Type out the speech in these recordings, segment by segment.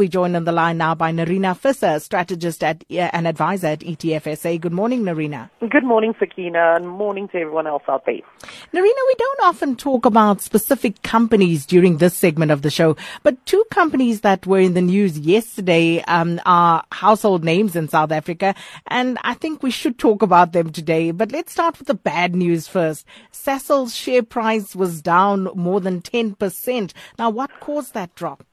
We joined on the line now by Nerina Visser, strategist at, uh, and advisor at ETFSA. Good morning, Nerina. Good morning, Sakina, and morning to everyone else out there. Nerina, we don't often talk about specific companies during this segment of the show, but two companies that were in the news yesterday um, are household names in South Africa, and I think we should talk about them today. But let's start with the bad news first. Sasol's share price was down more than 10%. Now, what caused that drop?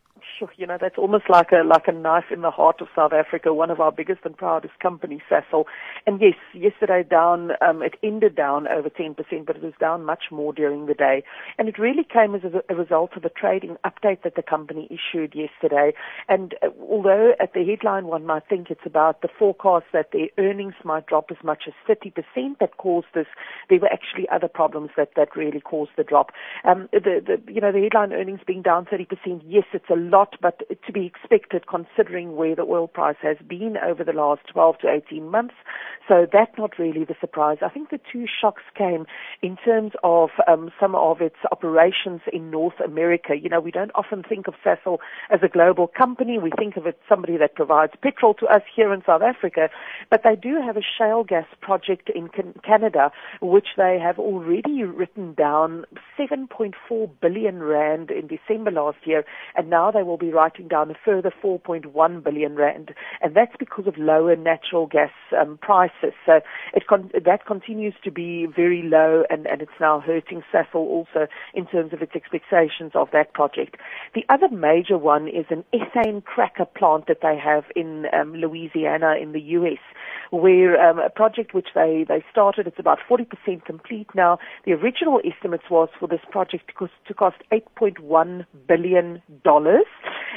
You know that's almost like a like a knife in the heart of South Africa, one of our biggest and proudest companies, Sasol. And yes, yesterday down, um, it ended down over 10%, but it was down much more during the day. And it really came as a, a result of a trading update that the company issued yesterday. And uh, although at the headline one might think it's about the forecast that their earnings might drop as much as 30% that caused this, there were actually other problems that that really caused the drop. Um, the the you know the headline earnings being down 30%, yes, it's a lot lot, but to be expected considering where the oil price has been over the last 12 to 18 months. So that's not really the surprise. I think the two shocks came in terms of um, some of its operations in North America. You know, we don't often think of Sasol as a global company. We think of it somebody that provides petrol to us here in South Africa, but they do have a shale gas project in Canada, which they have already written down 7.4 billion rand in December last year, and now they will will be writing down a further 4.1 billion rand, and that's because of lower natural gas um, prices. So con- that continues to be very low, and, and it's now hurting Sasol also in terms of its expectations of that project. The other major one is an ethane cracker plant that they have in um, Louisiana in the U.S., where um, a project which they, they started, it's about 40% complete now. The original estimates was for this project to cost, to cost $8.1 billion.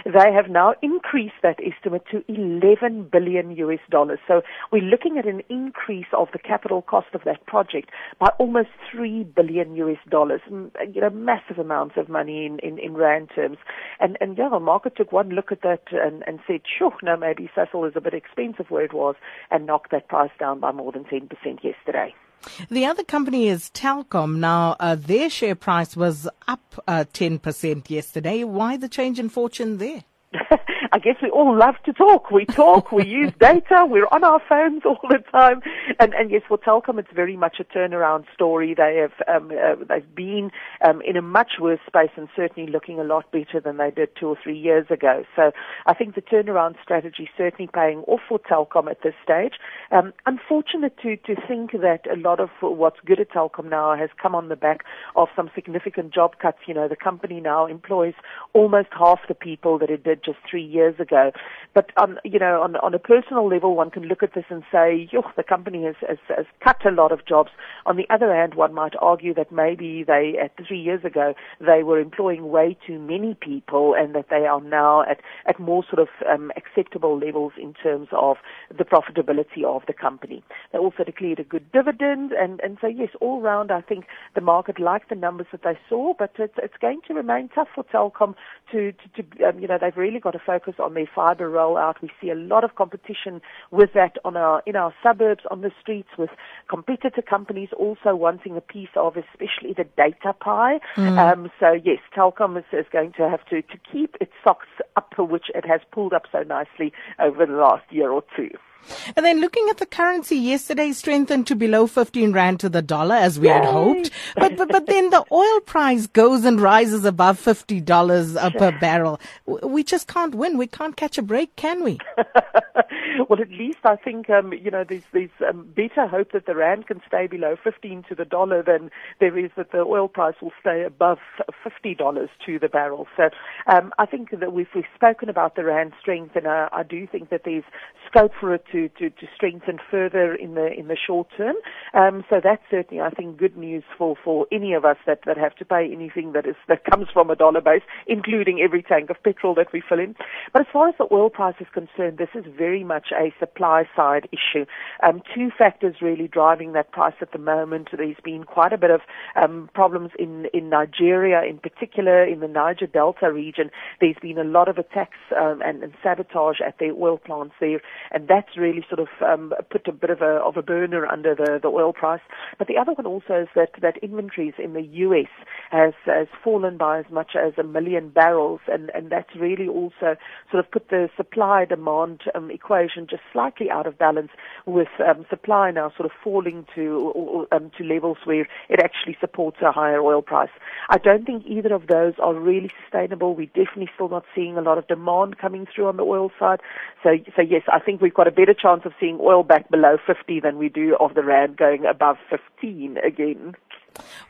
They have now increased that estimate to 11 billion US dollars. So we're looking at an increase of the capital cost of that project by almost 3 billion US dollars. You know, massive amounts of money in, in, in rand terms. And, and yeah, the market took one look at that and, and said, sure, no, maybe Sasol is a bit expensive where it was and knocked that price down by more than 10% yesterday. The other company is Telkom. Now, uh, their share price was up uh, 10% yesterday. Why the change in fortune there? I guess we all love to talk. We talk, we use data, we're on our phones all the time. And, and yes, for Telkom, it's very much a turnaround story. They have, um, uh, they've been um, in a much worse space and certainly looking a lot better than they did two or three years ago. So I think the turnaround strategy certainly paying off for Telkom at this stage. Um, unfortunate to, to think that a lot of what's good at Telkom now has come on the back of some significant job cuts. You know, the company now employs almost half the people that it did just three years ago. But on, you know, on, on a personal level, one can look at this and say, Yuck, the company has, has, has cut a lot of jobs. On the other hand, one might argue that maybe they, at three years ago, they were employing way too many people and that they are now at, at more sort of um, acceptable levels in terms of the profitability of the company. They also declared a good dividend and, and so yes, all round I think the market liked the numbers that they saw, but it's, it's going to remain tough for Telkom to, to, to um, you know, they've really got to focus on their fiber rollout. We see a lot of competition with that on our, in our suburbs, on the streets, with competitor companies also wanting a piece of, especially the data pie. Mm. Um, so yes, Telkom is, is going to have to, to keep its socks up, which it has pulled up so nicely over the last year or two. And then looking at the currency yesterday strengthened to below 15 rand to the dollar as we Yay. had hoped. But, but, but then the oil price goes and rises above $50 uh, per barrel. We just can't win. We can't catch a break, can we? well, at least I think, um, you know, there's, there's um, better hope that the rand can stay below 15 to the dollar than there is that the oil price will stay above $50 to the barrel. So um, I think that we've, we've spoken about the rand strength, and uh, I do think that there's scope for it to, to, to strengthen further in the in the short term. Um, so that's certainly, I think, good news for, for any of us that, that have to pay anything that is that comes from a dollar base, including every tank of petrol that we fill in. But as far as the oil price is concerned, this is very much a supply side issue. Um, two factors really driving that price at the moment. There's been quite a bit of um, problems in in Nigeria, in particular in the Niger Delta region. There's been a lot of attacks um, and, and sabotage at their oil plants there, and that's really sort of um, put a bit of a of a burner under the, the oil price. But the other one also is that that inventories in the U.S. has has fallen by as much as a million barrels, and and that's really also sort of put the supply demand um, equation just slightly out of balance with um, supply now sort of falling to um, to levels where it actually supports a higher oil price. I don't think either of those are really sustainable. We're definitely still not seeing a lot of demand coming through on the oil side. So so yes, I think we've got a better chance of seeing oil back below 50 than we do of the rand going above 15 again.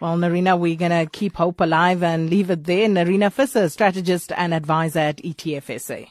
Well, Nerina, we're going to keep hope alive and leave it there. Nerina Visser, strategist and advisor at ETFSA.